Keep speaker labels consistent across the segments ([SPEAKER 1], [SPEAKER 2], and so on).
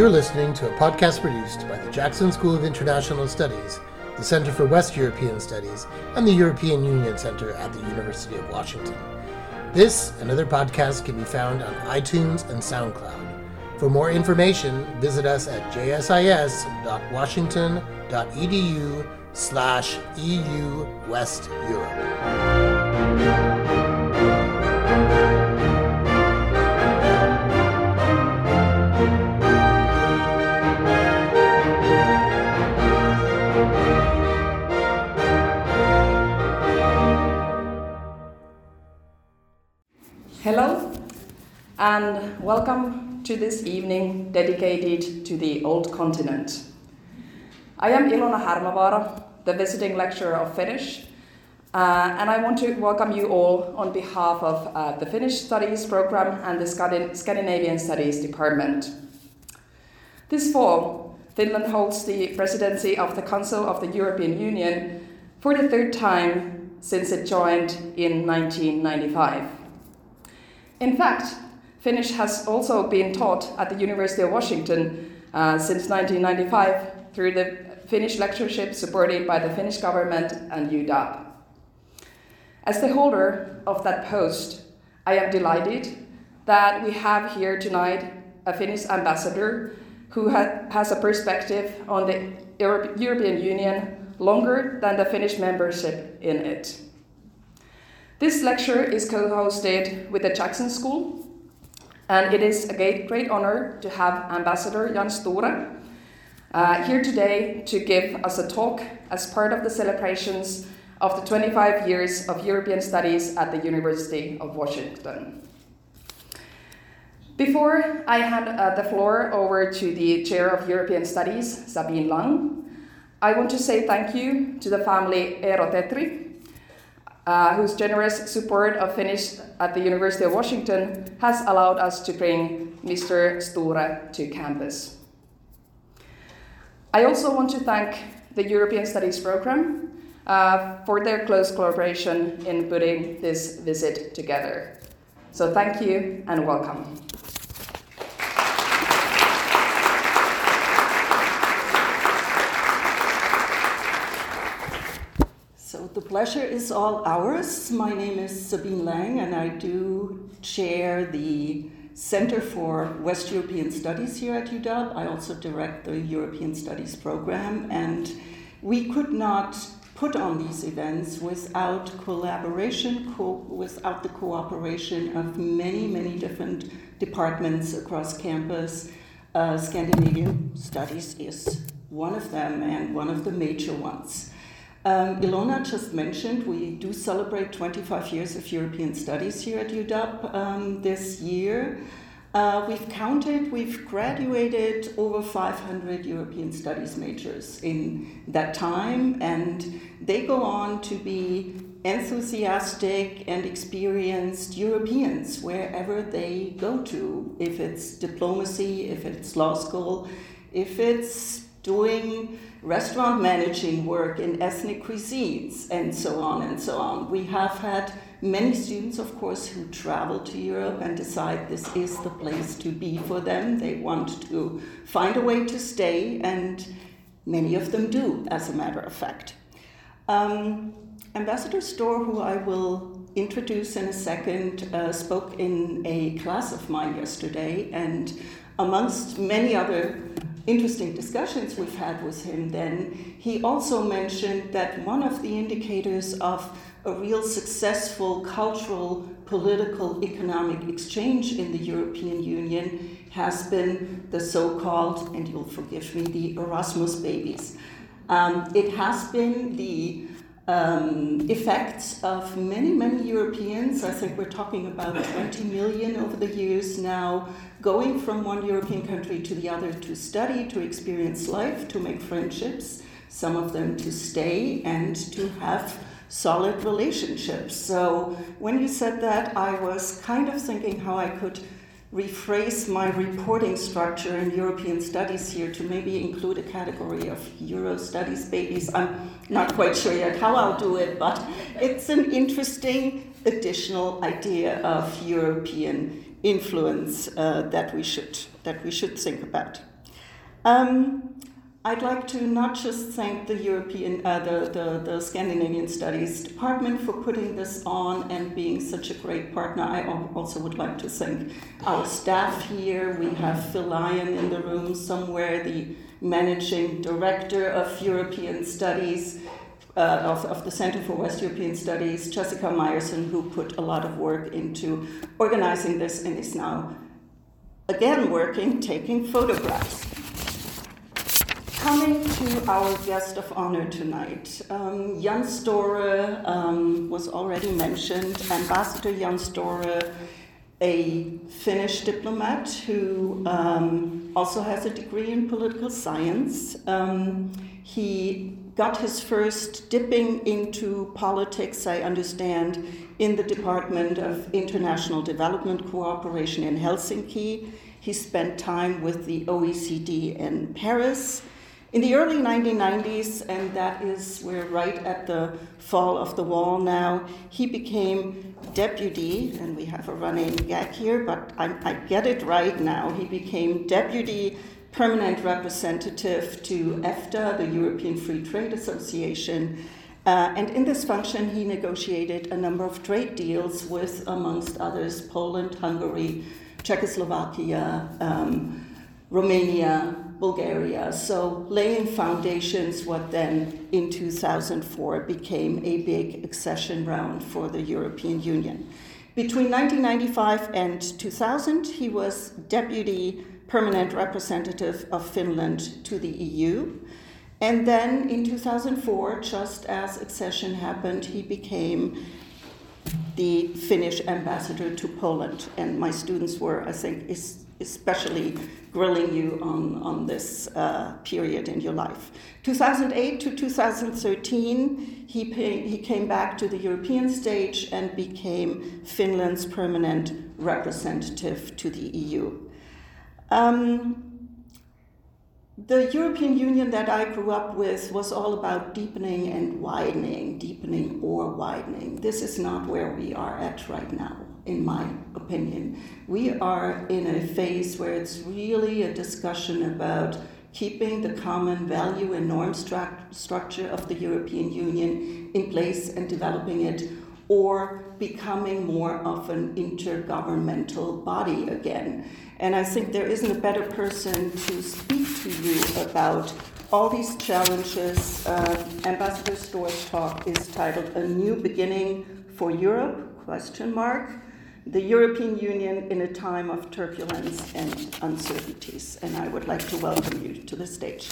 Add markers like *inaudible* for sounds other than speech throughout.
[SPEAKER 1] You're listening to a podcast produced by the Jackson School of International Studies, the Center for West European Studies, and the European Union Center at the University of Washington. This and other podcasts can be found on iTunes and SoundCloud. For more information, visit us at jsis.washington.edu slash EU West Europe.
[SPEAKER 2] Hello, and welcome to this evening dedicated to the Old Continent. I am Ilona Härmävaara, the visiting lecturer of Finnish, uh, and I want to welcome you all on behalf of uh, the Finnish Studies program and the Scandinavian Studies department. This fall, Finland holds the presidency of the Council of the European Union for the third time since it joined in 1995. In fact, Finnish has also been taught at the University of Washington uh, since 1995 through the Finnish lectureship supported by the Finnish government and UW. As the holder of that post, I am delighted that we have here tonight a Finnish ambassador who ha- has a perspective on the Euro- European Union longer than the Finnish membership in it. This lecture is co hosted with the Jackson School, and it is a great, great honor to have Ambassador Jan Store uh, here today to give us a talk as part of the celebrations of the 25 years of European studies at the University of Washington. Before I hand uh, the floor over to the Chair of European Studies, Sabine Lang, I want to say thank you to the family Eero Tetri, uh, whose generous support of Finnish at the University of Washington has allowed us to bring Mr. Store to campus. I also want to thank the European Studies Program uh, for their close collaboration in putting this visit together. So thank you and welcome.
[SPEAKER 3] So the pleasure is all ours. My name is Sabine Lang, and I do chair the Center for West European Studies here at UW. I also direct the European Studies program, and we could not put on these events without collaboration, co- without the cooperation of many, many different departments across campus. Uh, Scandinavian Studies is one of them and one of the major ones. Um, Ilona just mentioned we do celebrate 25 years of European studies here at UW um, this year. Uh, we've counted, we've graduated over 500 European studies majors in that time, and they go on to be enthusiastic and experienced Europeans wherever they go to, if it's diplomacy, if it's law school, if it's doing restaurant managing work in ethnic cuisines, and so on and so on. We have had many students, of course, who travel to Europe and decide this is the place to be for them. They want to find a way to stay, and many of them do, as a matter of fact. Um, Ambassador Store, who I will introduce in a second, uh, spoke in a class of mine yesterday, and amongst many other interesting discussions we've had with him then, he also mentioned that one of the indicators of a real successful cultural, political, economic exchange in the European Union has been the so called, and you'll forgive me, the Erasmus babies. Um, it has been the um, effects of many, many Europeans. I think we're talking about 20 million over the years now, going from one European country to the other to study, to experience life, to make friendships, some of them to stay and to have solid relationships. So when you said that, I was kind of thinking how I could rephrase my reporting structure in European studies here to maybe include a category of Euro studies babies. I'm not quite sure yet how I'll do it, but it's an interesting additional idea of European influence uh, that we should that we should think about. Um, I'd like to not just thank the European, uh, the, the, the, Scandinavian Studies Department for putting this on and being such a great partner. I also would like to thank our staff here. We have Phil Lyon in the room somewhere, the managing director of European Studies. Uh, of, of, the Center for West European Studies, Jessica Meyerson, who put a lot of work into organizing this and is now again working, taking photographs. Coming to our guest of honor tonight, um, Jan Store um, was already mentioned, Ambassador Jan Store, a Finnish diplomat who um, also has a degree in political science. Um, he got his first dipping into politics, I understand, in the Department of International Development Cooperation in Helsinki. He spent time with the OECD in Paris. In the early 1990s, and that is, we're right at the fall of the wall now, he became deputy, and we have a running gag here, but I, I get it right now. He became deputy permanent representative to EFTA, the European Free Trade Association. Uh, and in this function, he negotiated a number of trade deals with, amongst others, Poland, Hungary, Czechoslovakia, um, Romania, Bulgaria. So, laying foundations, what then in 2004 became a big accession round for the European Union. Between 1995 and 2000, he was deputy permanent representative of Finland to the EU. And then in 2004, just as accession happened, he became the Finnish ambassador to Poland. And my students were, I think, especially grilling you on, on this uh, period in your life. 2008 to 2013, he, pay, he came back to the European stage and became Finland's permanent representative to the EU. Um, the European Union that I grew up with was all about deepening and widening, deepening or widening. This is not where we are at right now, in my opinion. We are in a phase where it's really a discussion about keeping the common value and norm stru- structure of the European Union in place and developing it, or becoming more of an intergovernmental body again. And I think there isn't a better person to speak to you about all these challenges. Uh, Ambassador Store's talk is titled "A New Beginning for Europe?" Question mark. The European Union in a time of turbulence and uncertainties. And I would like to welcome you to the stage.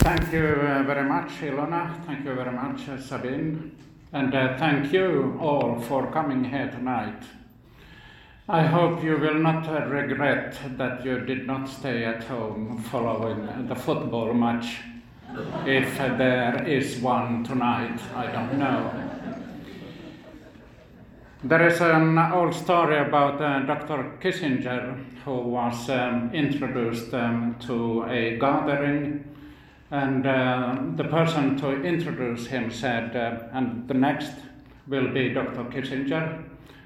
[SPEAKER 4] Thank you uh, very much, Ilona. Thank you very much, uh, Sabine. And uh, thank you all for coming here tonight. I hope you will not regret that you did not stay at home following the football match. If there is one tonight, I don't know. There is an old story about uh, Dr. Kissinger who was um, introduced um, to a gathering and uh, the person to introduce him said, uh, and the next will be Dr. Kissinger,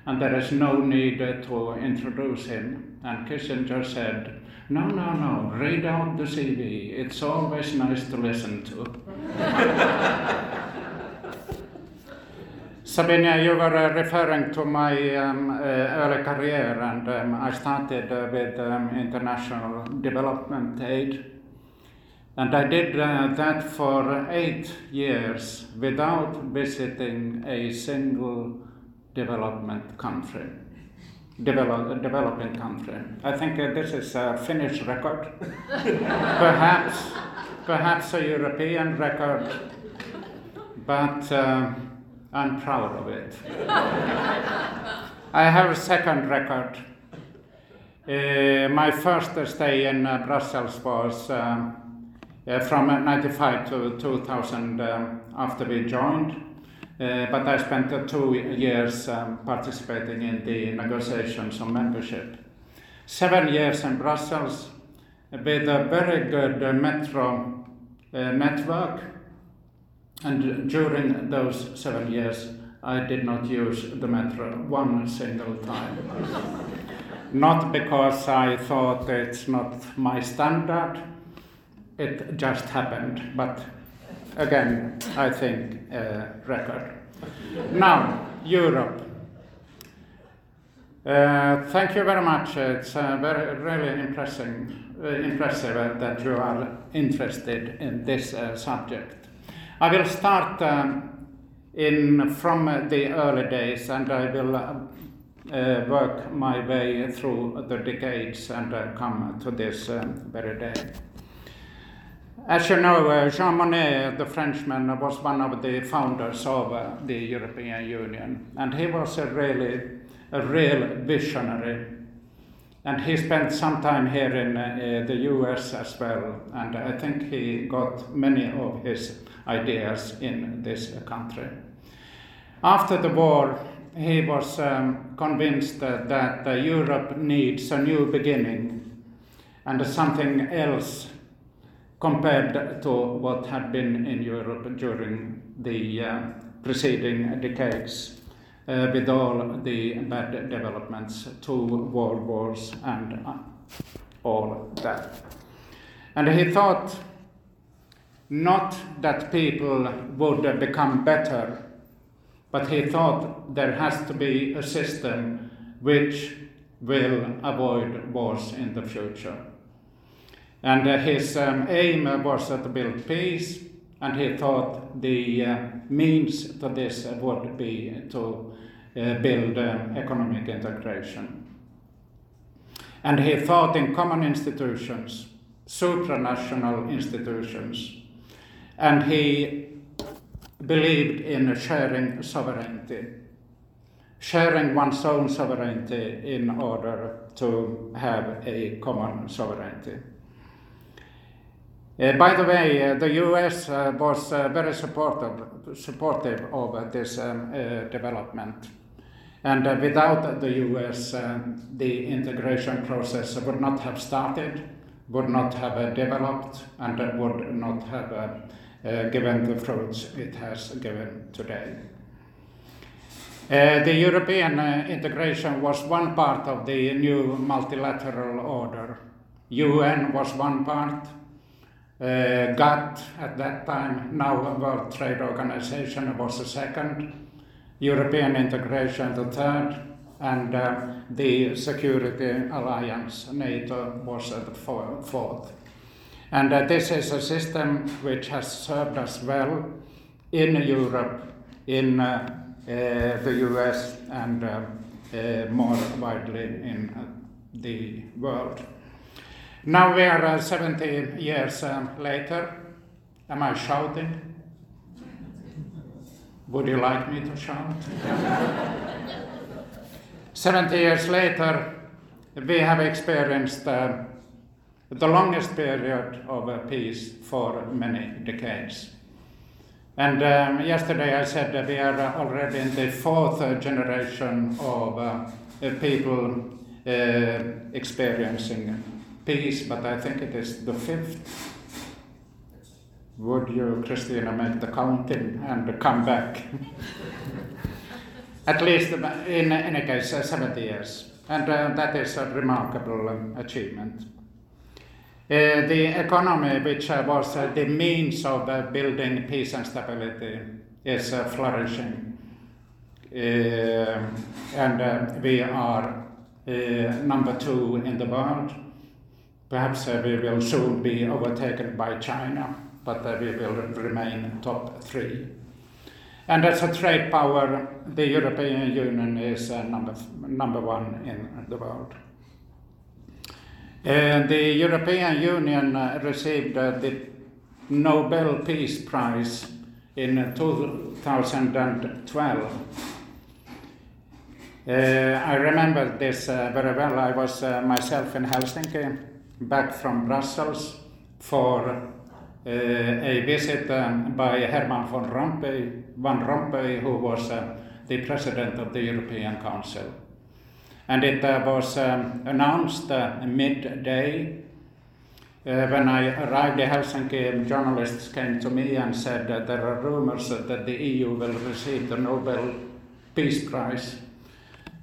[SPEAKER 4] and there is no need to introduce him. And Kissinger said, No, no, no, read out the CV. It's always nice to listen to. *laughs* Sabine, you were uh, referring to my um, uh, early career, and um, I started uh, with um, international development aid and I did uh, that for eight years without visiting a single development country, develop, developing country. I think uh, this is a Finnish record, *laughs* perhaps, perhaps a European record, but uh, I'm proud of it. *laughs* I have a second record. Uh, my first stay in uh, Brussels was. Um, uh, from 95 to 2000 um, after we joined. Uh, but I spent two years um, participating in the negotiations on membership. Seven years in Brussels with a very good uh, metro uh, network. And during those seven years, I did not use the metro one single time. *laughs* not because I thought it's not my standard, it just happened. But again, I think a record. Now, Europe. Uh, thank you very much. It's uh, very, really uh, impressive that you are interested in this uh, subject. I will start um, in from the early days, and I will uh, uh, work my way through the decades and come to this very day. As you know, uh, Jean Monnet, the Frenchman, was one of the founders of uh, the European Union, and he was a really a real visionary. And he spent some time here in uh, the US as well, and I think he got many of his ideas in this country. After the war, he was um, convinced that Europe needs a new beginning and something else compared to what had been in Europe during the uh, preceding decades, uh, with all the bad developments, two world wars, and uh, all that. And he thought not that people would become better, but he thought there has to be a system which will avoid wars in the future. And uh, his um, aim was to build peace, and he thought the uh, means to this would be to uh, build um, economic integration. And he thought in common institutions, supranational institutions, and he believed in sharing sovereignty, sharing one's own sovereignty in order to have a common sovereignty. Uh, by the way, uh, the US uh, was uh, very supportive, supportive of uh, this um, uh, development. And without the US, the integration process would not have started, would not have developed, and would not have given the fruits it has given today. the European integration was one part of the new multilateral order. UN was one part, uh, GATT at that time, now World Trade Organization, was the second, European integration the third, and uh, the Security Alliance, NATO, was the fourth. And uh, this is a system which has served us well in Europe, in uh, uh, the US, and uh, more widely in the world. Now we are uh, 70 years um, later. Am I shouting? Would you like me to shout? *laughs* 70 years later, we have experienced uh, the longest period of uh, peace for many decades. And um, yesterday I said that we are already in the fourth uh, generation of uh, people uh, experiencing peace, but I think it is the fifth. Would you, Christina, make the counting and come back? *laughs* At least, in any case, uh, 70 years. And uh, that is a remarkable um, achievement. Uh, the economy, which uh, was uh, the means of uh, building peace and stability, is flourishing. and we are number two in the world Perhaps uh, we will soon be overtaken by China, but uh, we will remain top three. And as a trade power, the European Union is uh, number, number one in the world. Uh, the European Union uh, received uh, the Nobel Peace Prize in 2012. I remember this very well. I was myself in Helsinki back from Brussels for uh, a visit um, by Herman von Rompuy, Van Rompuy, who was uh, the president of the European Council. And it uh, was um, announced midday. Uh, when I arrived in Helsinki, journalists came to me and said that there are rumors that the EU will receive the Nobel Peace Prize.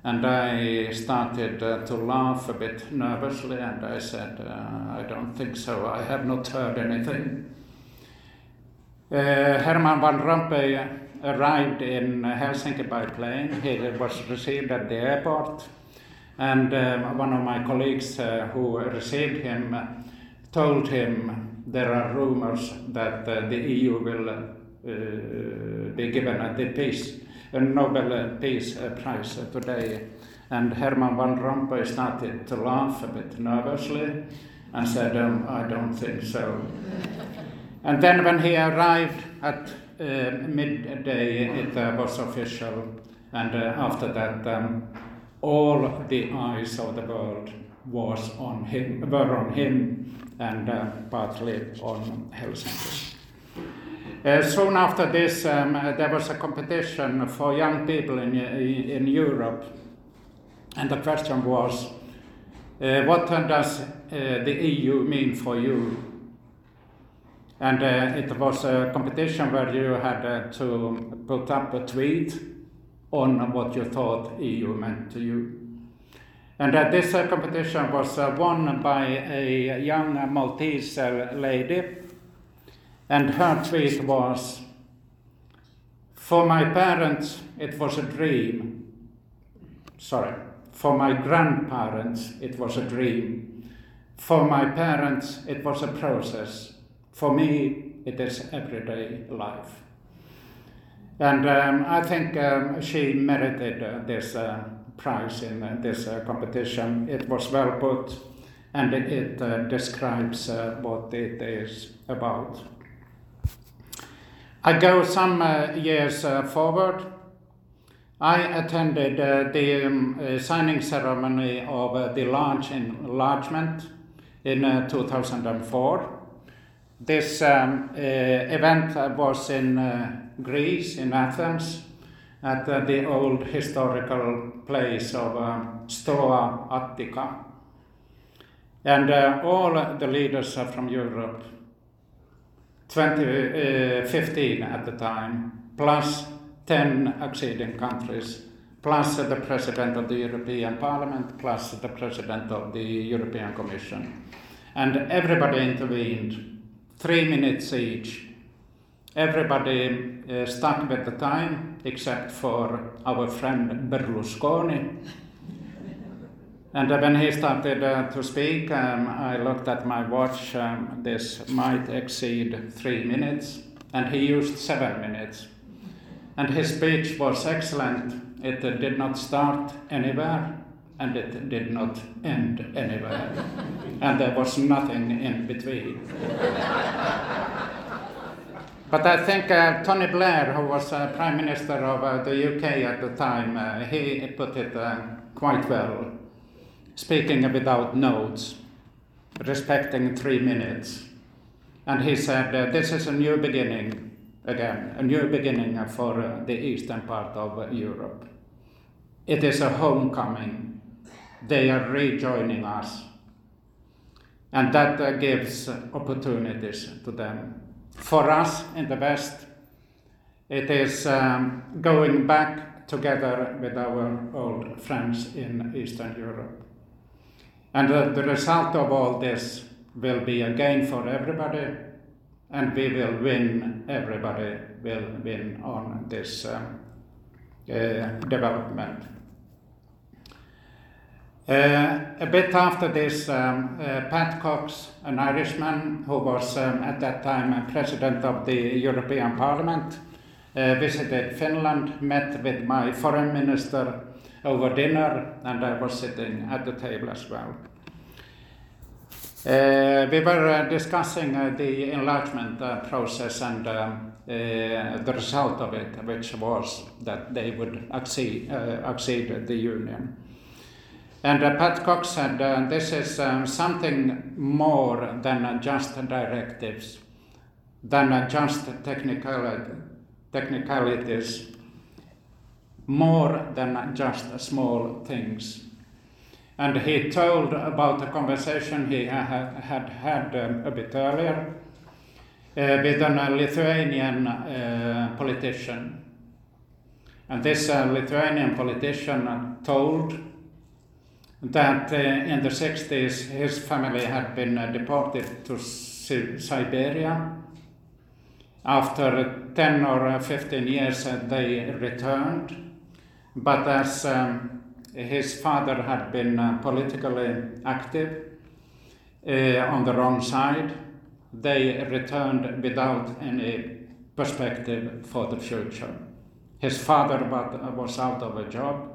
[SPEAKER 4] And I started uh, to laugh a bit nervously, and I said, uh, I don't think so, I have not heard anything. Uh, Herman Van Rompuy arrived in Helsinki by plane. He was received at the airport, and um, one of my colleagues uh, who received him told him there are rumors that uh, the EU will uh, be given a peace, Nobel Peace Prize today. And Herman Van Rompuy started to laugh a bit nervously and said, um, I don't think so. and then when he arrived at uh, midday, it uh, was official, and uh, after that, um, all the eyes of the world was on him, were on him, and uh, partly on Helsinki. Uh, soon after this, um, uh, there was a competition for young people in, in Europe, and the question was, uh, what does uh, the EU mean for you? And uh, it was a competition where you had to put up a tweet on what you thought EU meant to you. And uh, this uh, competition was uh, won by a young Maltese lady and her tweet was For my parents, it was a dream. Sorry, for my grandparents, it was a dream. For my parents, it was a process. For me, it is everyday life. And um, I think um, she merited uh, this uh, prize in uh, this uh, competition. It was well put and it, it uh, describes uh, what it is about. I go some uh, years uh, forward. I attended uh, the um, uh, signing ceremony of uh, the large enlargement in uh, 2004. This um, event was in Greece, in Athens, at the old historical place of Stoa Attica. And all the leaders from Europe 2015 uh, at the time, plus 10 acceding countries, plus the President of the European Parliament, plus the President of the European Commission. And everybody intervened, three minutes each. Everybody uh, stuck with the time, except for our friend Berlusconi. And when he started uh, to speak, um, I looked at my watch. Um, this might exceed three minutes, and he used seven minutes. And his speech was excellent. It uh, did not start anywhere, and it did not end anywhere. *laughs* and there was nothing in between. But I think uh, Tony Blair, who was uh, Prime Minister of uh, the UK at the time, uh, he put it uh, quite well speaking without notes, respecting three minutes. And he said, uh, This is a new beginning, again, a new beginning for uh, the eastern part of Europe. It is a homecoming. They are rejoining us. And that uh, gives opportunities to them. For us in the West, it is um, going back together with our old friends in Eastern Europe. And uh, the result of all this will be a gain for everybody, and we will win, everybody will win on this um, uh, development. Uh, a bit after this, um, uh, Pat Cox, an Irishman who was um, at that time president of the European Parliament, uh, visited Finland, met with my foreign minister over dinner, and I was sitting at the table as well. Uh, we were uh, discussing uh, the enlargement uh, process and um, uh, the result of it, which was that they would accede, uh, accede the union. And Pat Cox said this is um, something more than just directives, than just technical, technicalities, more than just small things. And he told about a conversation he had had, had um, a bit earlier uh, with a Lithuanian uh, politician. And this uh, Lithuanian politician told that uh, in the 60s his family had been uh, deported to Si- Siberia. After 10 or 15 years, uh, they returned. But as um, his father had been uh, politically active uh, on the wrong side, they returned without any perspective for the future. His father was out of a job,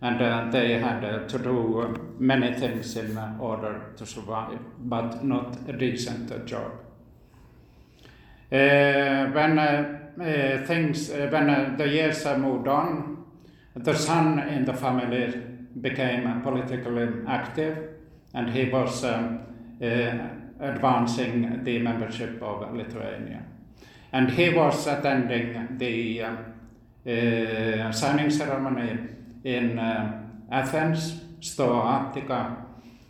[SPEAKER 4] and uh, they had uh, to do uh, many things in uh, order to survive, but not a decent job. When things, when the years have moved on, the son in the family became politically active, and he was um, advancing the membership of Lithuania. And he was attending the um, uh, signing ceremony in uh, Athens, Stoa Attica,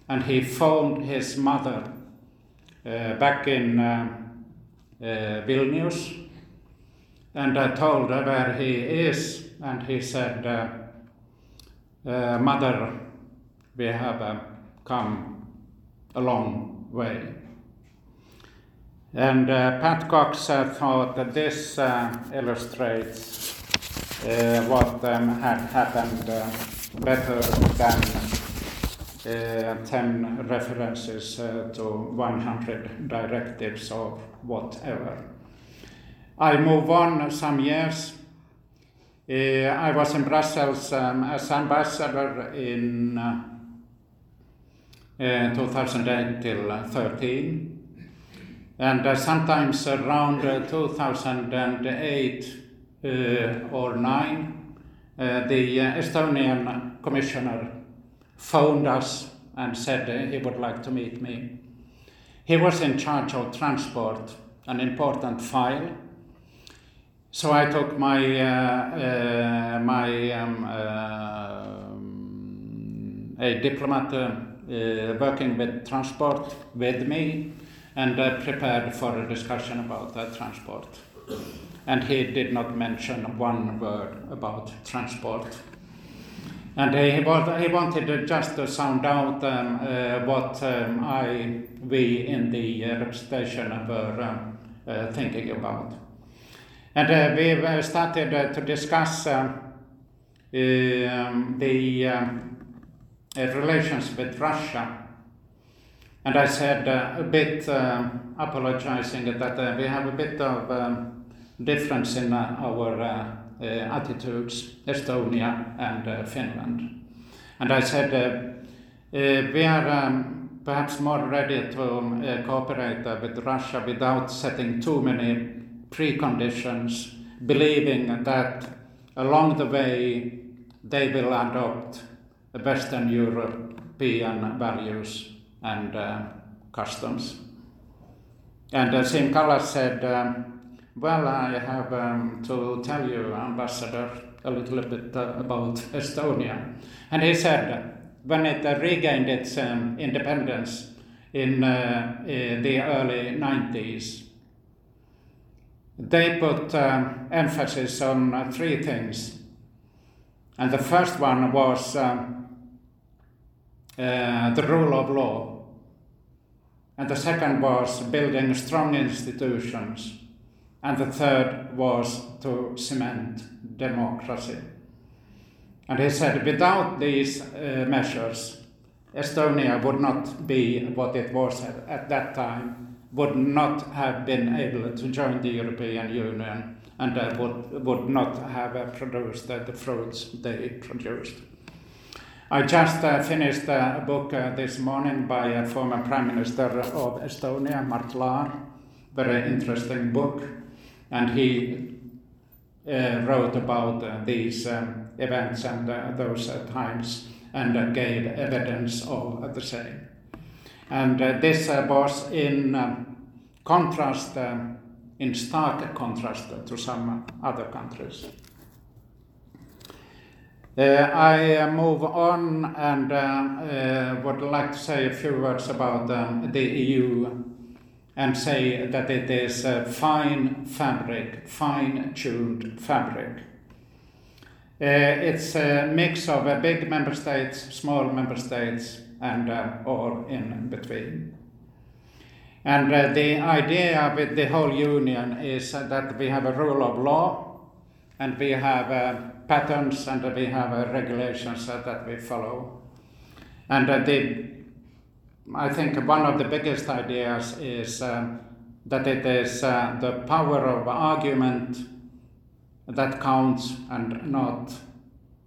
[SPEAKER 4] and he phoned his mother uh, back in uh, uh, Vilnius and I told her where he is, and he said, uh, Mother, we have come a long way. And uh, Pat Cox uh, thought that this uh, illustrates what um, had happened better than uh, 10 references uh, to 100 directives or whatever. I move on some years. Uh, I was in Brussels um, as ambassador in 2008 till 13. And uh, sometimes around uh, 2008 uh, or 9, the Estonian commissioner phoned us and said he would like to meet me. He was in charge of transport, an important file. So I took my uh, uh, my um, uh, a diplomat working with transport with me and prepared for a discussion about transport. And he did not mention one word about transport. And he, he wanted just to sound out um, uh, what um, I, we in the uh, representation were um, uh, thinking about. And uh, we started to discuss um, the um, relations with Russia. And I said uh, a bit apologizing that we have a bit of um, difference in our uh, attitudes, Estonia and uh, Finland. And I said, uh, we are um, perhaps more ready to cooperate with Russia without setting too many preconditions, believing that along the way they will adopt Western European values and uh, customs. And uh, Kallas said, um, well, I have um, to tell you, Ambassador, a little bit uh, about Estonia. And he said, when it uh, regained its um, independence in, uh, in, the early 90s, they put um, emphasis on uh, three things. And the first one was um, uh, the rule of law. And the second was building strong institutions and the third was to cement democracy. And he said, without these uh, measures, Estonia would not be what it was at, at, that time, would not have been able to join the European Union, and uh, would, would not have uh, produced uh, the fruits they produced. I just uh, finished a book uh, this morning by a former Prime Minister of Estonia, Mart Laar, very interesting book and he uh, wrote about uh, these um, events and uh, those times and gave evidence of the same. And this was in um, contrast, um, in stark contrast to some other countries. Uh, I uh, move on and uh, would like to say a few words about um, the EU and say that it is a fine fabric, fine tuned fabric. it's a mix of uh, big member states, small member states, and uh, all in between. And uh, the idea with the whole union is that we have a rule of law, and we have uh, patterns, and we have uh, regulations that we follow. And the, I think one of the biggest ideas is that it is the power of argument that counts and not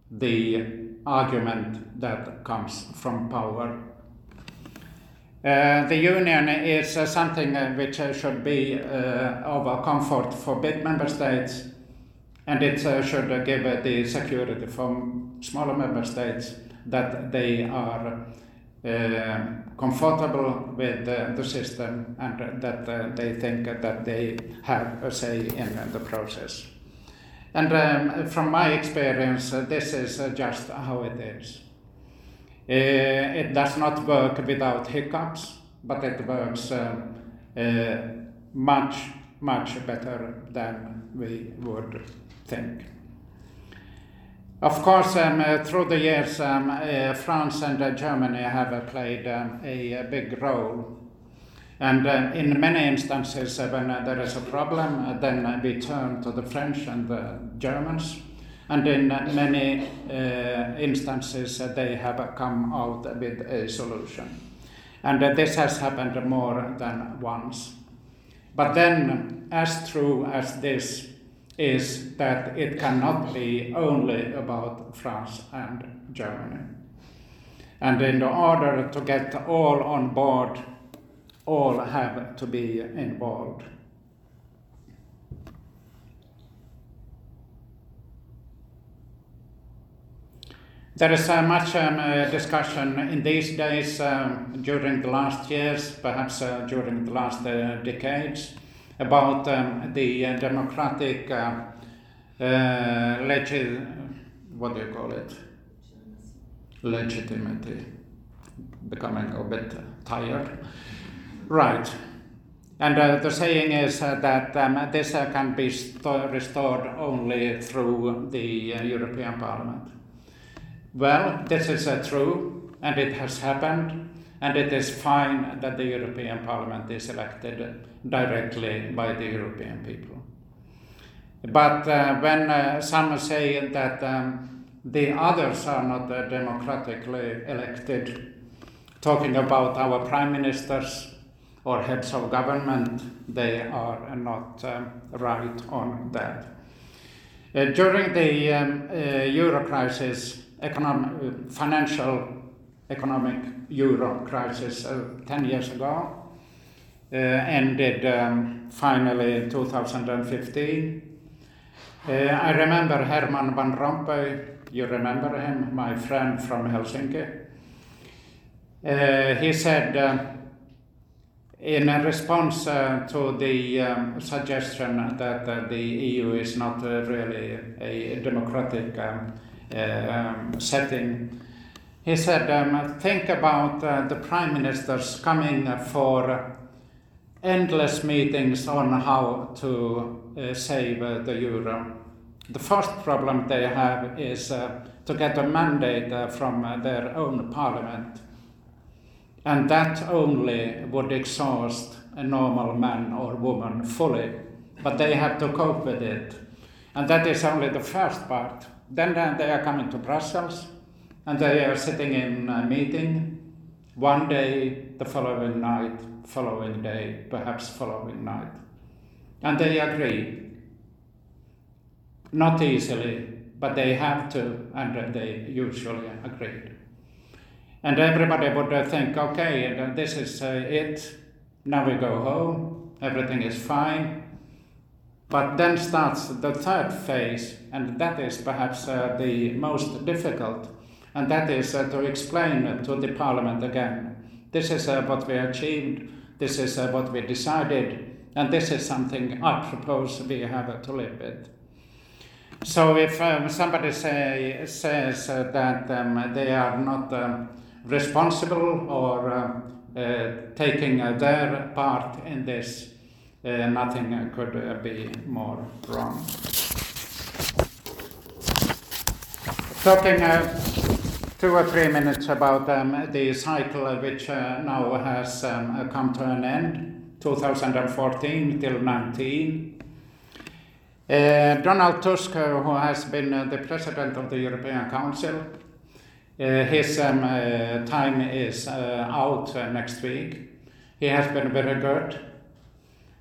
[SPEAKER 4] the argument that comes from power. Uh, the union is uh, something uh, which uh, should be uh, of a comfort for big member states and it should give the security for smaller member states that they are comfortable with the system and that they think that they have a say in the process. And um, from my experience, uh, this is uh, just how it is. Uh, it does not work without hiccups, but it works um, uh, much, much better than we would think. Of course, um, uh, through the years, um, uh, France and Germany have played um, a, a big role and uh, in many instances, uh, when uh, there is a problem, uh, then uh, we turn to the French and the Germans. And in uh, many instances, they have come out with a solution. And this has happened more than once. But then, as true as this is that it cannot be only about France and Germany. And in order to get all on board all have to be involved. There is uh, much um, uh, discussion in these days, um, during the last years, perhaps uh, during the last uh, decades, about um, the uh, democratic uh, legi- what do you call it? Legitimacy. Becoming a bit tired. Right. And uh, the saying is uh, that um, this uh, can be st- restored only through the uh, European Parliament. Well, this is uh, true, and it has happened, and it is fine that the European Parliament is elected directly by the European people. But uh, when some say that um, the others are not democratically elected, talking about our prime ministers, or heads of government, they are not um, right on that. Uh, during the um, uh, euro crisis, economic, financial economic euro crisis uh, 10 years ago, uh, ended um, finally in 2015. Uh, I remember Herman Van Rompuy, you remember him, my friend from Helsinki. Uh, he said, in response uh, to the um, suggestion that uh, the EU is not uh, really a democratic um, uh, um, setting, he said, um, think about uh, the prime ministers coming for endless meetings on how to uh, save the euro. The first problem they have is to get a mandate from their own parliament and that only would exhaust a normal man or woman fully, but they have to cope with it. And that is only the first part. Then they are coming to Brussels and they are sitting in a meeting one day, the following night, following day, perhaps following night. And they agree. Not easily, but they have to, and they usually agreed. And everybody would think, okay, this is uh, it, now we go home, everything is fine. But then starts the third phase, and that is perhaps uh, the most difficult, and that is uh, to explain to the parliament again. This is uh, what we achieved, this is uh, what we decided, and this is something I propose we have to live with. So if um, somebody say, says uh, that um, they are not um, responsible or uh, uh, taking uh, their part in this, nothing could be more wrong. talking uh, two or three minutes about um, the cycle which uh, now has um, come to an end, 2014 till 19. Uh, Donald Tusk, who has been uh, the president of the European Council, uh, his um, uh, time is out next week. He has been very good.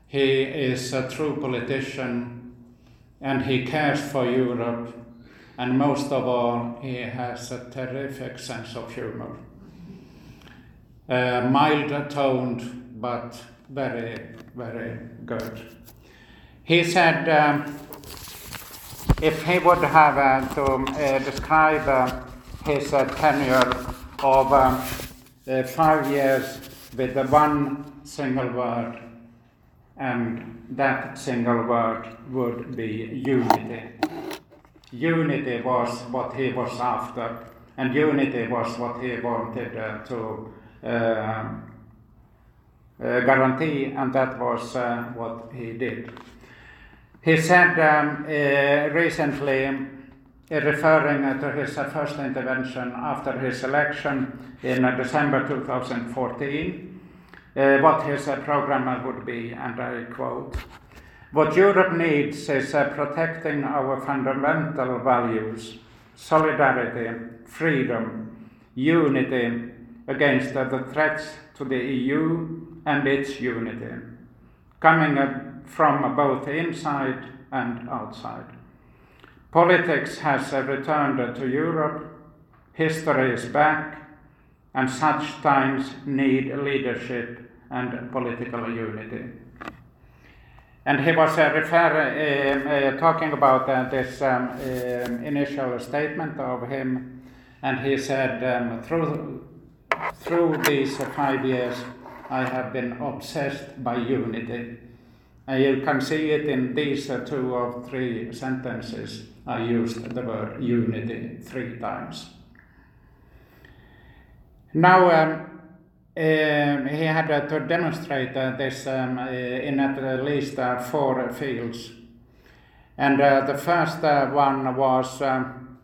[SPEAKER 4] He is a true politician and he cares for Europe and most of all, he has a terrific sense of humor. Uh, mild toned, but very, very good. He said um, if he would have uh, to uh, describe uh, his uh, tenure of um, uh, five years with the one single word, and that single word would be unity. Unity was what he was after, and unity was what he wanted uh, to uh, uh, guarantee, and that was what he did. He said um, recently, referring to his first intervention after his election in December 2014, what his program would be, and I quote, what Europe needs is uh, protecting our fundamental values solidarity, freedom, unity against uh, the threats to the EU and its unity, coming uh, from both inside and outside. Politics has uh, returned to Europe, history is back, and such times need leadership and political unity. And he was uh, refer, uh, uh, talking about uh, this um, um, initial statement of him, and he said, um, through, through these five years, I have been obsessed by unity. And you can see it in these uh, two or three sentences. I used the word unity three times. Now, um, um, he had uh, to demonstrate uh, this um, uh, in at least uh, four fields. And uh, the first uh, one was um,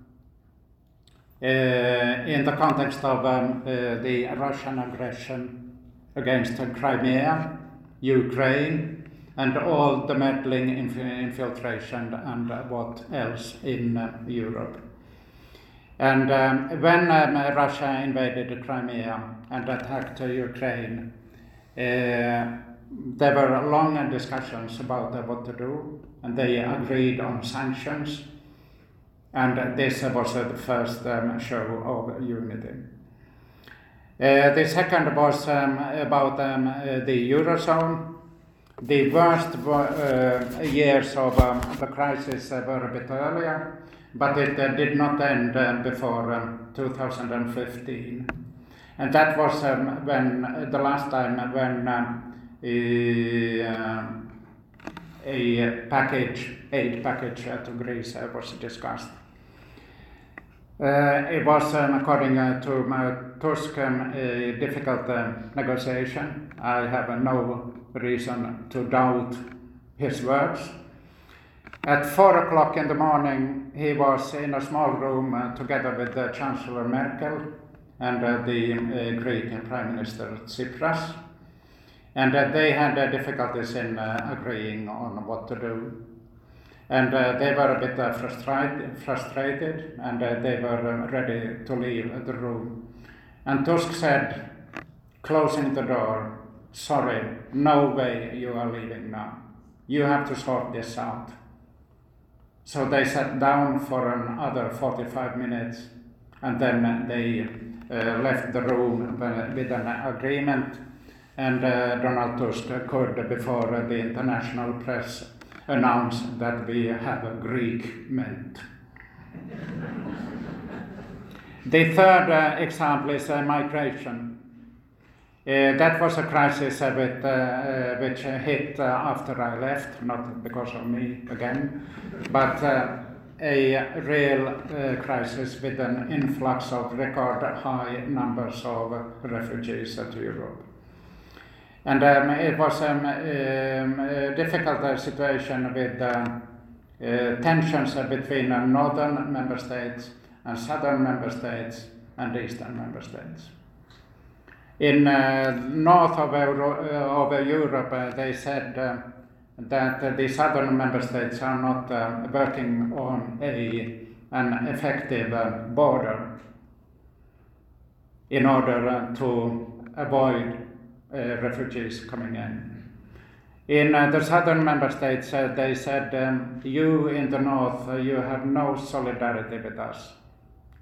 [SPEAKER 4] in the context of um, the Russian aggression against Crimea, Ukraine, and all the meddling, inf infiltration, and what else in Europe. And um, when um, Russia invaded Crimea and attacked Ukraine, uh, there were long discussions about uh, what to do, and they agreed on sanctions. And this was uh, the first um, show of unity. Uh, the second was um, about um, uh, the Eurozone. The worst uh, years of um, the crisis were a bit earlier but it uh, did not end uh, before um, 2015. And that was um, when uh, the last time when um, a, uh, a package, aid package to Greece was discussed. Uh, it was, um, according uh, to my Tusk, um, a difficult negotiation. I have no reason to doubt his words. At four o'clock in the morning, he was in a small room uh, together with uh, Chancellor Merkel and uh, the uh, Greek Prime Minister Tsipras. And uh, they had uh, difficulties in agreeing on what to do. And uh, they were a bit uh, frustrated, frustrated, and uh, they were um, ready to leave the room. And Tusk said, closing the door, Sorry, no way you are leaving now. You have to sort this out. So they sat down for another 45 minutes and then they uh, left the room with an agreement. And uh, Donald Tusk could, before the international press, announce that we have agreekment. the third uh, example is uh, migration. Uh, that was a crisis uh, with, uh, which hit after I left, not because of me again, but a real crisis with an influx of record high numbers of refugees to Europe. And um, it was um, um, a difficult situation with uh, tensions between uh, northern member states and southern member states and eastern member states. In uh, north of, Euro- uh, of Europe, uh, they said uh, that the southern member states are not uh, working on a, an effective uh, border in order uh, to avoid uh, refugees coming in. In uh, the southern member states, uh, they said, um, You in the north, uh, you have no solidarity with us.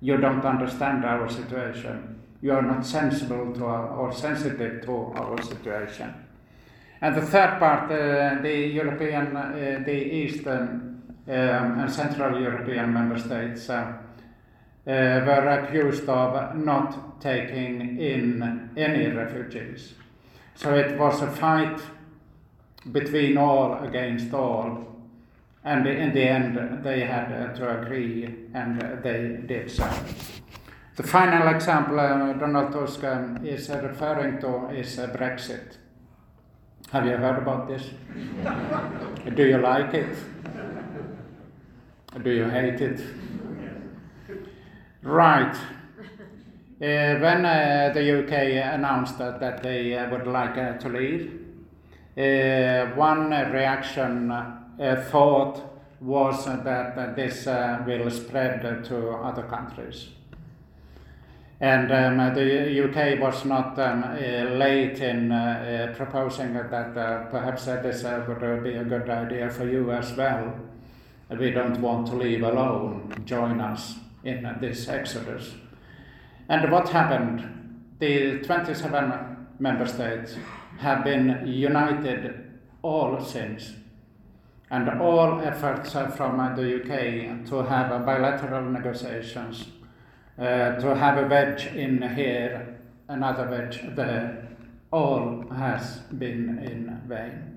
[SPEAKER 4] You don't understand our situation. You are not sensible to our, or sensitive to our situation. And the third part, uh, the European, uh, the Eastern um, and Central European member states uh, uh, were accused of not taking in any refugees. So it was a fight between all against all. And in the end, they had to agree, and they did so. The final example uh, Donald Tusk um, is referring to is uh, Brexit. Have you heard about this? Do you like it? Do you hate it? Right. Uh, when uh, the UK announced that, that they uh, would like to leave, one reaction thought was that this will spread to other countries. And um, the UK was not um, late in uh, proposing that perhaps this would be a good idea for you as well. We don't want to leave alone. Join us in this exodus. And what happened? The 27 member states have been united all since. And all efforts from the UK to have bilateral negotiations, uh, to have a wedge in here, another wedge there, all has been in vain.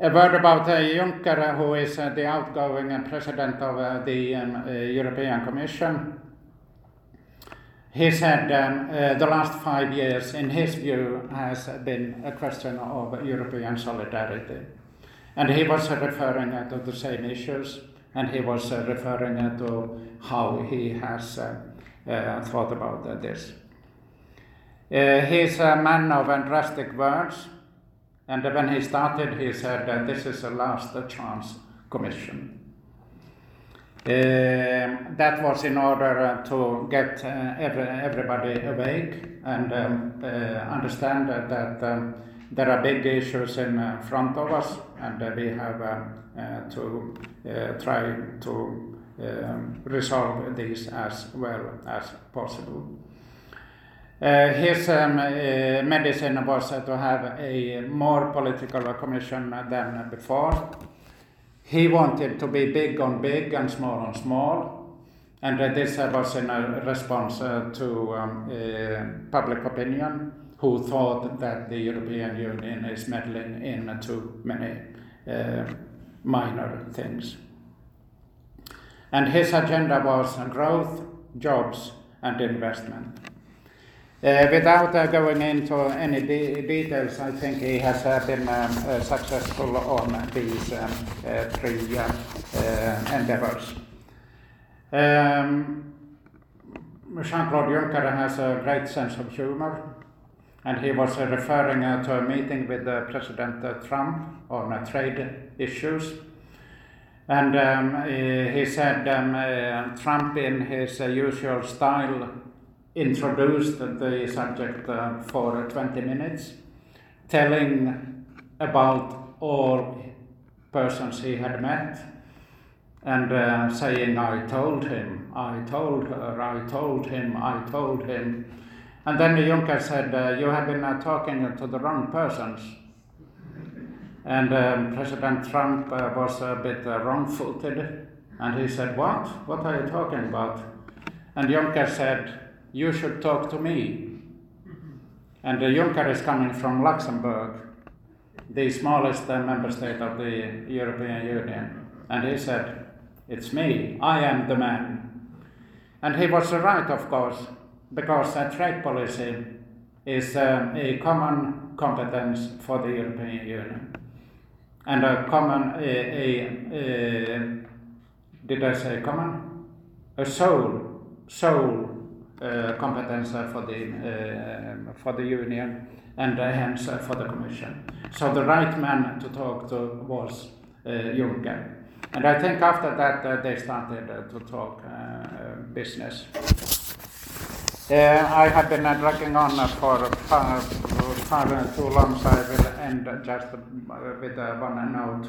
[SPEAKER 4] A word about uh, Juncker, who is uh, the outgoing uh, president of uh, the um, uh, European Commission. He said um, uh, the last five years, in his view, has been a question of European solidarity. And he was referring to the same issues, and he was referring to how he has uh, uh, thought about this. Uh, he's a man of drastic words, and when he started, he said this is a last chance commission. Um, that was in order uh, to get uh, every, everybody awake and um, uh, understand that um, there are big issues in front of us, and we have um, to try to um, resolve these as well as possible. Uh, his um, uh, medicine was uh, to have a more political commission than before. He wanted to be big on big and small on small, and uh, this was in a response uh, to um, uh, public opinion, who thought that the European Union is meddling in too many uh, minor things. And his agenda was growth, jobs, and investment. Uh, without uh, going into any de- details, I think he has uh, been um, uh, successful on these um, uh, three uh, endeavors. Um, Jean-Claude Juncker has a great sense of humor, and he was referring to a meeting with President Trump on trade issues. And um, he, he said um, Trump, in his usual style, introduced the subject uh, for 20 minutes, telling about all persons he had met and uh, saying, I told him, I told her, I told him, I told him. And then Juncker said, uh, You have been uh, talking to the wrong persons. And um, President Trump uh, was a bit uh, wrong footed. And he said, What? What are you talking about? And Juncker said, You should talk to me. And uh, Juncker is coming from Luxembourg, the smallest member state of the European Union. And he said, It's me, I am the man. And he was right, of course, because trade policy is uh, a common competence for the European Union. And a common, a, a, a did I say common? a sole sole competence for the uh, for the union and uh, hence for the commission. So the right man to talk to was Juncker. And I think after that uh, they started uh, to talk uh, business. I have been dragging on for far, far too long, so I will end just with one note.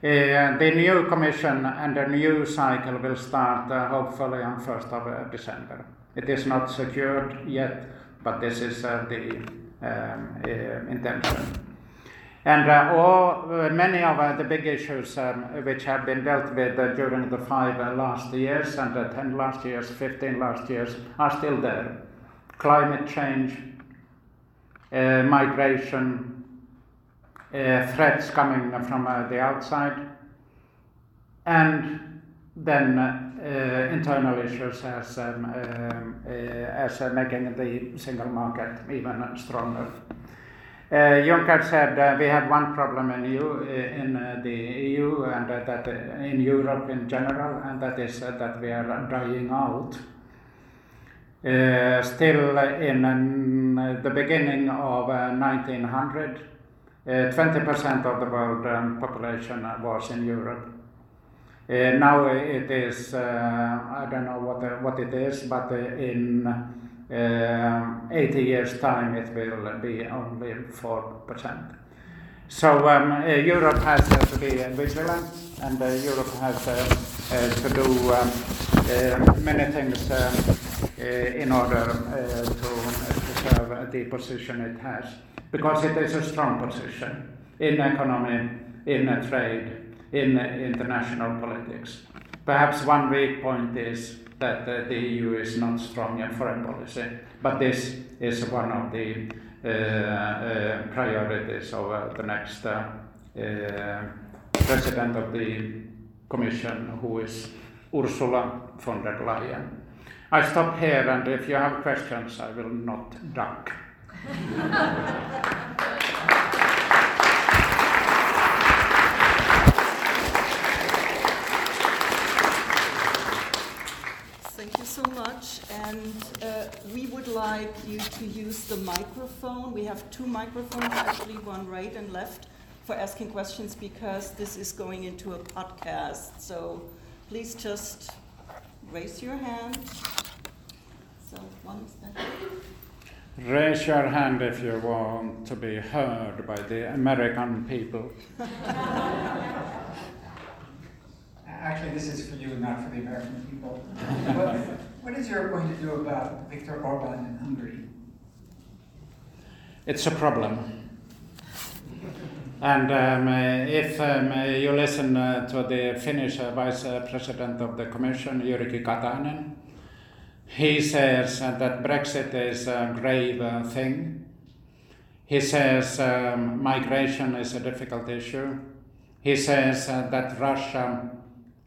[SPEAKER 4] Uh, the new commission and the new cycle will start uh, hopefully on 1st of uh, December. It is not secured yet, but this is the um, intention. And uh, all, uh, many of uh, the big issues um, which have been dealt with uh, during the five uh, last years and the 10 last years, 15 last years are still there. Climate change, uh, migration, threats coming from the outside, and then internal issues as, um, um as making the single market even stronger. Uh, Juncker said uh, we have one problem in, EU, uh, in uh, the EU and uh, that uh, in Europe in general, and that is that we are dying out. still in the beginning of 1900, 20% of the world um, population was in Europe. Now it is, I don't know what, what it is, but in uh, 80 years' time, it will be only 4%. So um, uh, Europe has uh, to be vigilant, and uh, Europe has uh, uh, to do um, many things in order to preserve the position it has, because it is a strong position in economy, in trade, in international politics. Perhaps one weak point is that uh, the EU is not strong in foreign policy. But this is one of the uh, uh, priorities of the next president of the Commission, who is Ursula von der Leyen. I stop here, and if you have questions, I will not duck. *laughs*
[SPEAKER 3] so much. And uh, we would like you to use the microphone. We have two microphones, actually, one right and left, for asking questions because this is going into a podcast. So please just raise your hand. So one
[SPEAKER 4] Raise your hand if you want to be heard by the American people. *laughs*
[SPEAKER 5] Actually, this is for you, not for the American people. *laughs* what, is Europe going to do about Viktor Orban in Hungary?
[SPEAKER 4] It's a problem. And um, if um, you listen uh, to the Finnish uh, Vice President of the Commission, Jyrki Katainen, he says uh, that Brexit is a grave uh, thing. He says um, migration is a difficult issue. He says uh, that Russia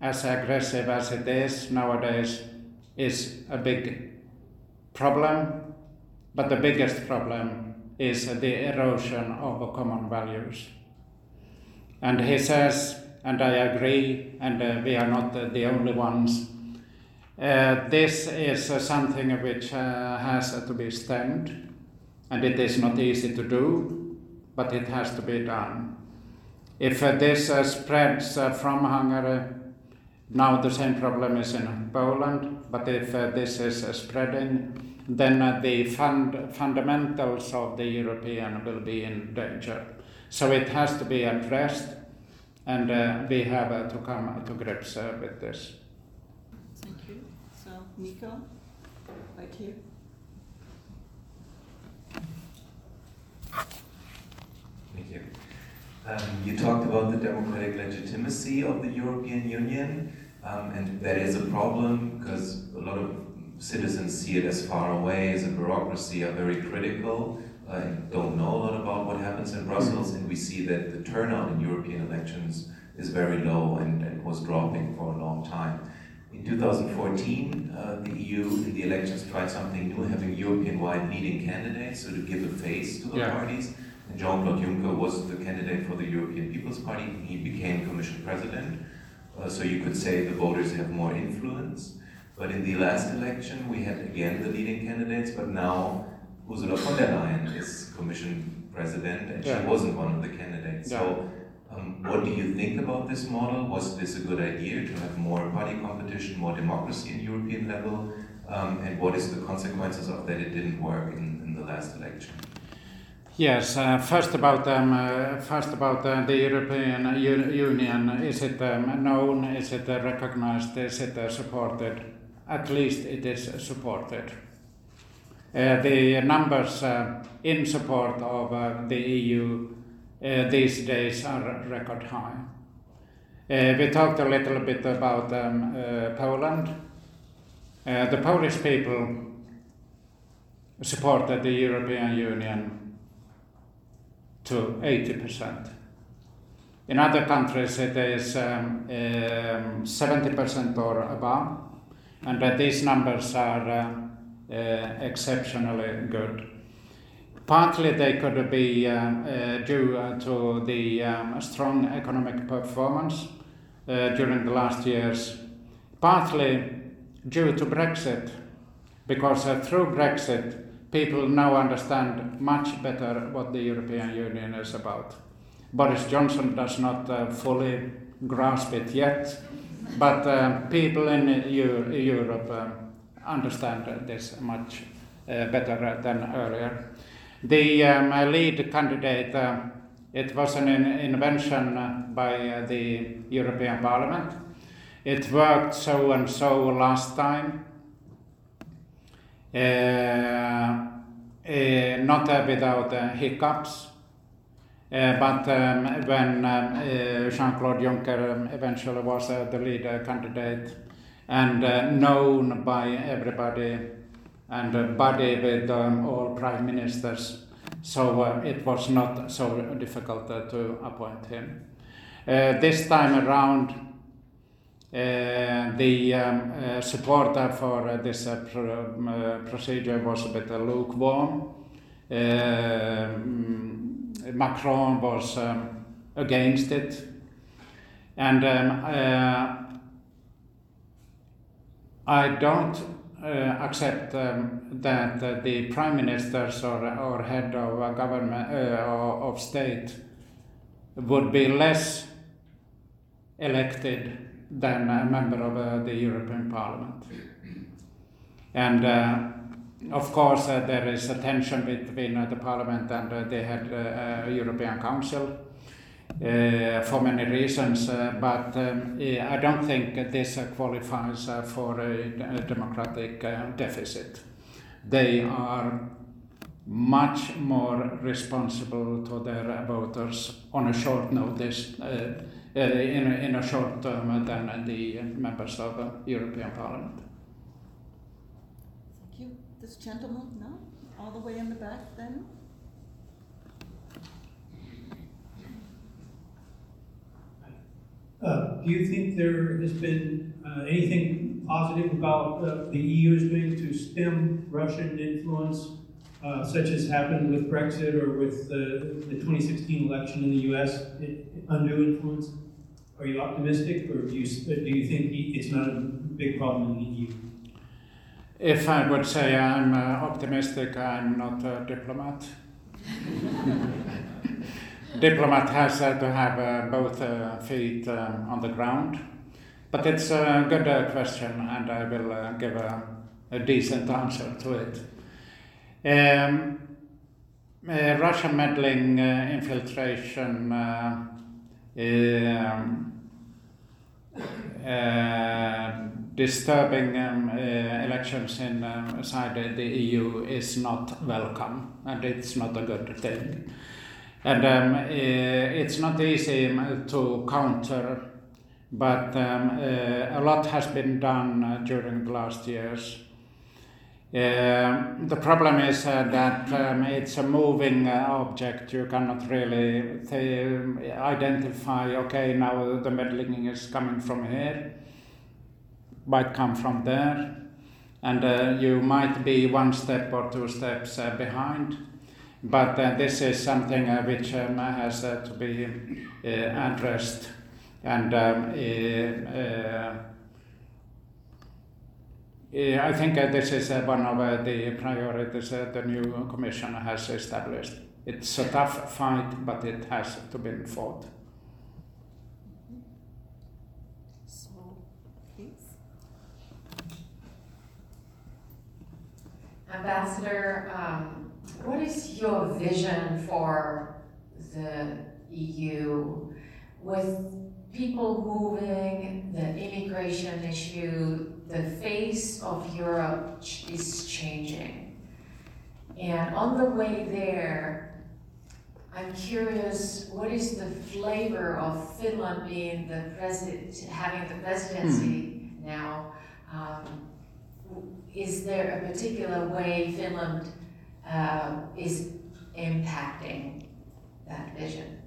[SPEAKER 4] as aggressive as it is nowadays, is a big problem. But the biggest problem is the erosion of common values. And he says, and I agree, and uh, we are not uh, the only ones, uh, this is uh, something which uh, has to be stemmed, and it is not easy to do, but it has to be done. If uh, this spreads from Hungary now the same problem is in Poland, but if uh, this is uh, spreading, then uh, the fund fundamentals of the European will be in danger. So it has to be addressed, and uh, we have uh, to come to grips uh, with this.
[SPEAKER 3] Thank you. So, Nico, right here.
[SPEAKER 6] Thank you. Um, you talked about the democratic legitimacy of the European Union. Um, and that is a problem because a lot of citizens see it as far away as a bureaucracy, are very critical, uh, and don't know a lot about what happens in Brussels. And we see that the turnout in European elections is very low and, and was dropping for a long time. In 2014, uh, the EU in the elections tried something new, having European-wide leading candidates, so to give a face to the yeah. parties. And Jean-Claude Juncker was the candidate for the European People's Party. He became Commission President. Uh, so you could say the voters have more influence. But in the last election, we had again the leading candidates, but now Ursula von der Leyen is Commission president, and
[SPEAKER 4] Yeah.
[SPEAKER 6] she wasn't one of the candidates.
[SPEAKER 4] Yeah.
[SPEAKER 6] So, um, what do you think about this model? Was this a good idea to have more party competition, more democracy in European level? Um, and what is the consequences of that it didn't work in, in the last election?
[SPEAKER 4] Yes, uh, first about um, uh, first about uh, the European Union. Is it um, known? Is it recognized? Is it supported? At least it is supported. The numbers in support of the EU these days are record high. We talked a little bit about um, Poland. The Polish people supported the European Union to 80%. In other countries, it is um, um, 70% or above, and these numbers are uh, uh, exceptionally good. Partly they could be um, uh, due to the um, strong economic performance during the last years, partly due to Brexit, because through Brexit, people now understand much better what the European Union is about. Boris Johnson does not uh, fully grasp it yet, but uh, people in Eu- Europe uh, understand this much uh, better than earlier. The um, lead candidate, uh, it was an in- invention by uh, the European Parliament. It worked so and so last time. Uh, uh, not uh, without uh, hiccups. Uh, but um, when um, uh, Jean-Claude Juncker um, eventually was uh, the leader candidate and uh, known by everybody and buddy with um, all prime ministers, so uh, it was not so difficult uh, to appoint him. Uh, this time around, uh, the um, uh, support uh, for uh, this uh, um, uh, procedure was a bit uh, lukewarm. Um, Macron was um, against it, and um, uh, I don't uh, accept um, that uh, the prime ministers or, or head of a government uh, or of state would be less elected than a member of uh, the European Parliament. And uh, of course, uh, there is a tension between uh, the Parliament and uh, the head uh, uh, European Council for many reasons, but um, I don't think this qualifies for a, democratic deficit. They are much more responsible to their voters on a short notice, uh, uh, in, a, in a short term, than the members of the European Parliament.
[SPEAKER 3] Thank you. This gentleman, no? All the way in the back then?
[SPEAKER 7] Uh, Do you think there has been uh, anything positive about uh, the EU is doing to stem Russian influence, uh, such as happened with Brexit or with the the 2016 election in the US, i- undue influence? Are you optimistic, or do you, do you think it's not a big problem in the EU?
[SPEAKER 4] If I would say I'm uh, optimistic, I'm not a diplomat. *laughs* diplomat has uh, to have uh, both uh, feet um, on the ground. But it's a good uh, question, and I will uh, give a, a decent answer to it. Um, Russian meddling, infiltration, disturbing um, uh, elections in inside the, EU is not welcome, and it's not a good thing. And um, uh, it's not easy um, to counter, but uh, a lot has been done uh, during the last years. Um, the problem is uh, that um, it's a moving uh, object. You cannot really th- identify, okay, now the meddling is coming from here, might come from there, and uh, you might be one step or two steps behind. But uh, this is something uh, which um, has uh, to be addressed, and um, Eh, I think this is uh, one of uh, the priorities that the new commission has established. It's a tough fight, but it has to be fought.
[SPEAKER 3] So, please.
[SPEAKER 8] Ambassador, um, what is your vision for the EU with people moving, the immigration issue, the face of Europe is changing. And on the way there, I'm curious, what is the flavor of Finland being the president, having the presidency mm. now? Um, is there a particular way Finland uh, is impacting that vision?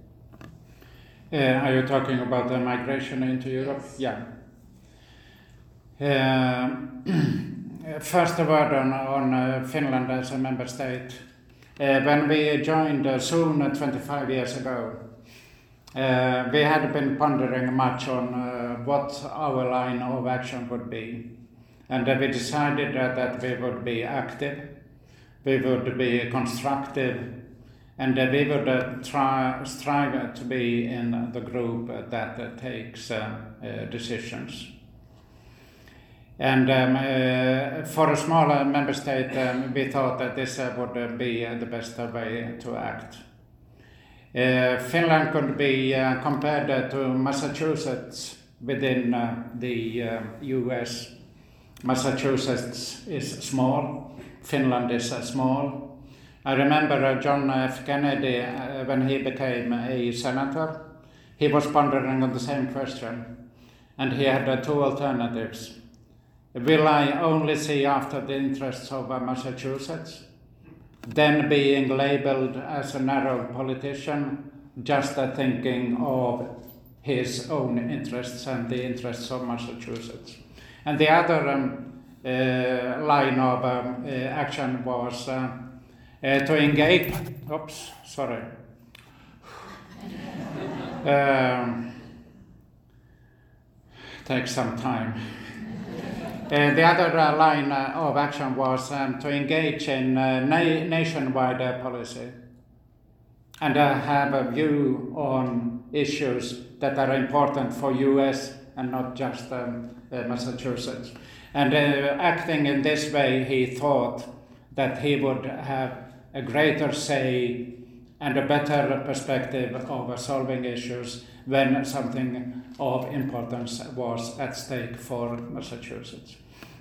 [SPEAKER 4] Uh, are you talking about the migration into Europe?
[SPEAKER 8] Yes.
[SPEAKER 4] Yeah. Uh, first a word on, on uh, Finland as a member state. Uh, when we joined uh, soon 25 years ago, uh, we had been pondering much on uh, what our line of action would be. And we decided that we would be active, we would be constructive, and uh, we would uh, try, strive to be in the group that uh, takes decisions. And um, for a smaller member state, um, we thought that this would be the best way to act. Uh, Finland could be uh, compared to Massachusetts within uh, the US. Massachusetts is small, Finland is small, I remember uh, John F. Kennedy, uh, when he became a senator, he was pondering on the same question, and he had uh, two alternatives. Will I only see after the interests of uh, Massachusetts, then being labeled as a narrow politician, just uh, thinking of his own interests and the interests of Massachusetts? And the other um, uh, line of um, action was uh, to engage. Oops, sorry. *laughs* Um, takes some time. Uh, the other uh, line uh, of action was um, to engage in na- nationwide policy and have a view on issues that are important for US and not just um, Massachusetts. And acting in this way, he thought that he would have a greater say and a better perspective of solving issues when something of importance was at stake for Massachusetts.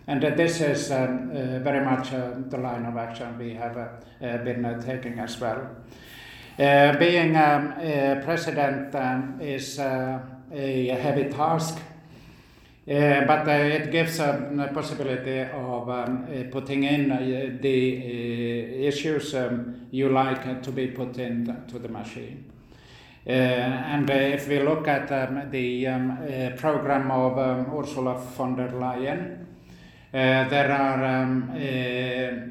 [SPEAKER 4] And uh, this is um, uh, very much uh, the line of action we have uh, uh, been uh, taking as well. being um, president um, is a heavy task uh, but uh, it gives a possibility of um, uh, putting in the issues um, you like to be put into the machine. And if we look at um, the um, program of um, Ursula von der Leyen, there are um,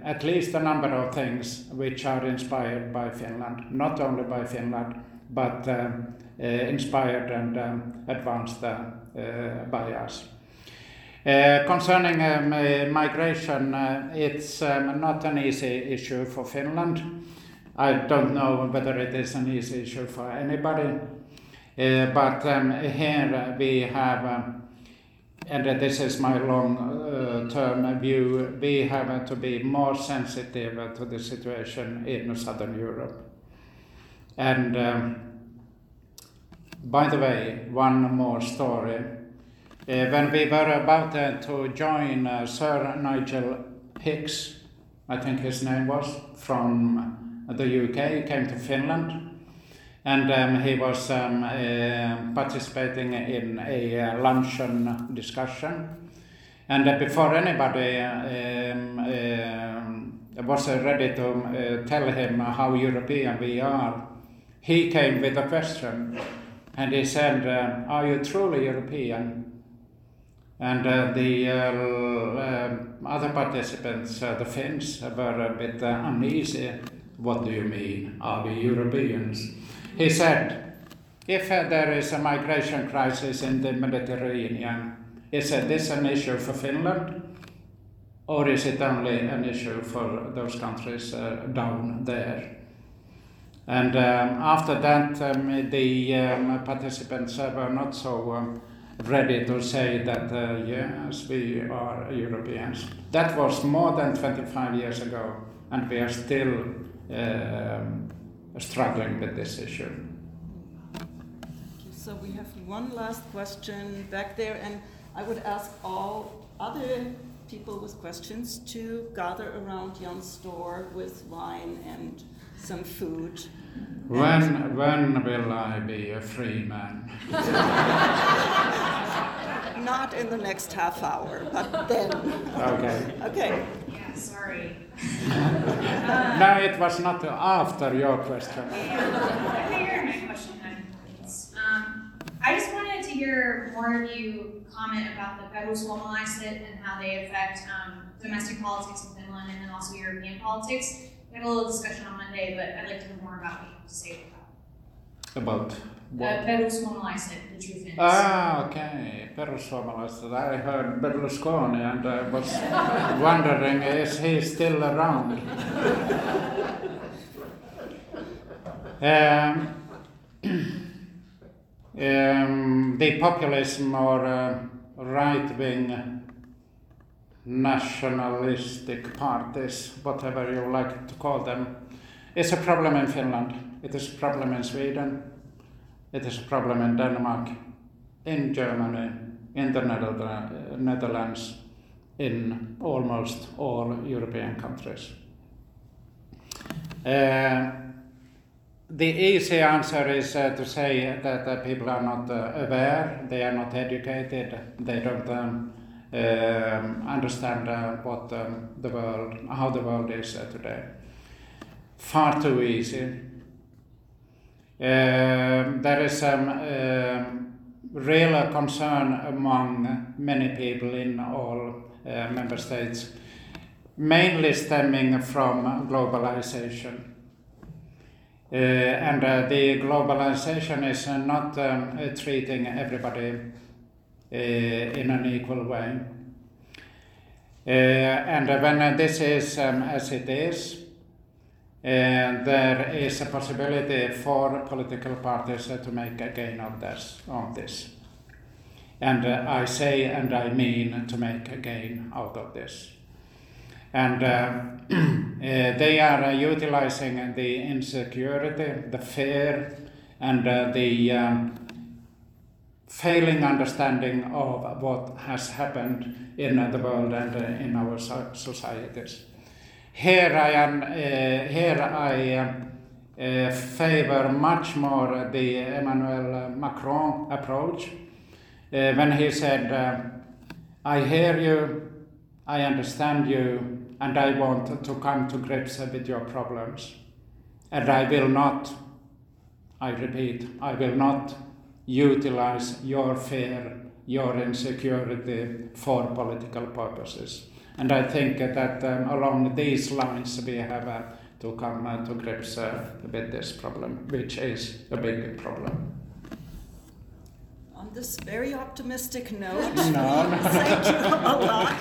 [SPEAKER 4] at least a number of things which are inspired by Finland, not only by Finland, but um, inspired and advanced uh, by us. Uh, concerning um, uh, migration, uh, it's um, not an easy issue for Finland. I don't know whether it is an easy issue for anybody, but um, here we have, um, and this is my long term view, we have to be more sensitive to the situation in Southern Europe. And um, by the way, one more story. Uh, when we were about uh, to join uh, Sir Nigel Hicks, I think his name was, from the UK, came to Finland. And um, he was um, uh, participating in a uh, luncheon discussion. And uh, before anybody um, was ready to tell him how European we are, he came with a question and he said, uh, Are you truly European? And uh, the uh, uh other participants, uh, the Finns, were a bit uh, uneasy. What do you mean? Are we Europeans? He said, If there is a migration crisis in the Mediterranean, is this an issue for Finland? or is it only an issue for those countries uh, down there? And um, after that, um, the um, participants were not so um, ready to say that, uh, yes, we are Europeans. That was more than 25 years ago, and we are still um, struggling with this issue.
[SPEAKER 3] So we have one last question back there, and I would ask all other people with questions to gather around Jan's store with wine and some food.
[SPEAKER 4] When, when will I be a free man? *laughs*
[SPEAKER 3] Not in the next half hour, but then.
[SPEAKER 4] Okay.
[SPEAKER 3] Okay.
[SPEAKER 9] Yeah, sorry. *laughs*
[SPEAKER 4] No, it was not after your question.
[SPEAKER 9] I figured my question then. Um, I just wanted to hear more of you comment about the perussuomalaiset and how they affect um, domestic politics in Finland and then also European politics. We had a little discussion on Monday, but I'd like to hear more about what you have to say about
[SPEAKER 4] About
[SPEAKER 9] that.
[SPEAKER 4] what?
[SPEAKER 9] The perussuomalaiset, the Finns.
[SPEAKER 4] Ah, okay. Perussuomalaiset. I heard Berlusconi and I was *laughs* wondering, is he still around? *laughs* um, *clears throat* um, the populism or uh, right-wing nationalistic parties, whatever you like to call them, is a problem in Finland. It is a problem in Sweden. It is a problem in Denmark, in Germany, in the Netherlands, in almost all European countries. Uh, the easy answer is uh, to say that uh, people are not uh, aware, they are not educated, they don't um, um, understand uh, what um, the world, how the world is uh, today. Far too easy. Um, there is um, um, real concern among many people in all uh, member states, mainly stemming from globalization. Uh, and uh, the globalization is uh, not um, treating everybody uh, in an equal way. Uh, and when this is um, as it is, uh, there is a possibility for political parties to make a gain of this, on this. And uh, I say and I mean to make a gain out of this. And uh, *clears throat* uh, they are uh, utilizing the insecurity, the fear, and uh, the um, failing understanding of what has happened in the world and uh, in our so- societies. Here I am. Here I um, uh, favor much more the Emmanuel Macron approach uh, when he said, "I hear you, I understand you, and I want to come to grips with your problems, and I will not. I repeat, I will not utilize your fear, your insecurity for political purposes." And I think that um, along these lines we have uh, to come uh, to grips uh, with this problem, which is a big problem.
[SPEAKER 3] On this very optimistic note,
[SPEAKER 4] No. *laughs*
[SPEAKER 3] thank you a lot.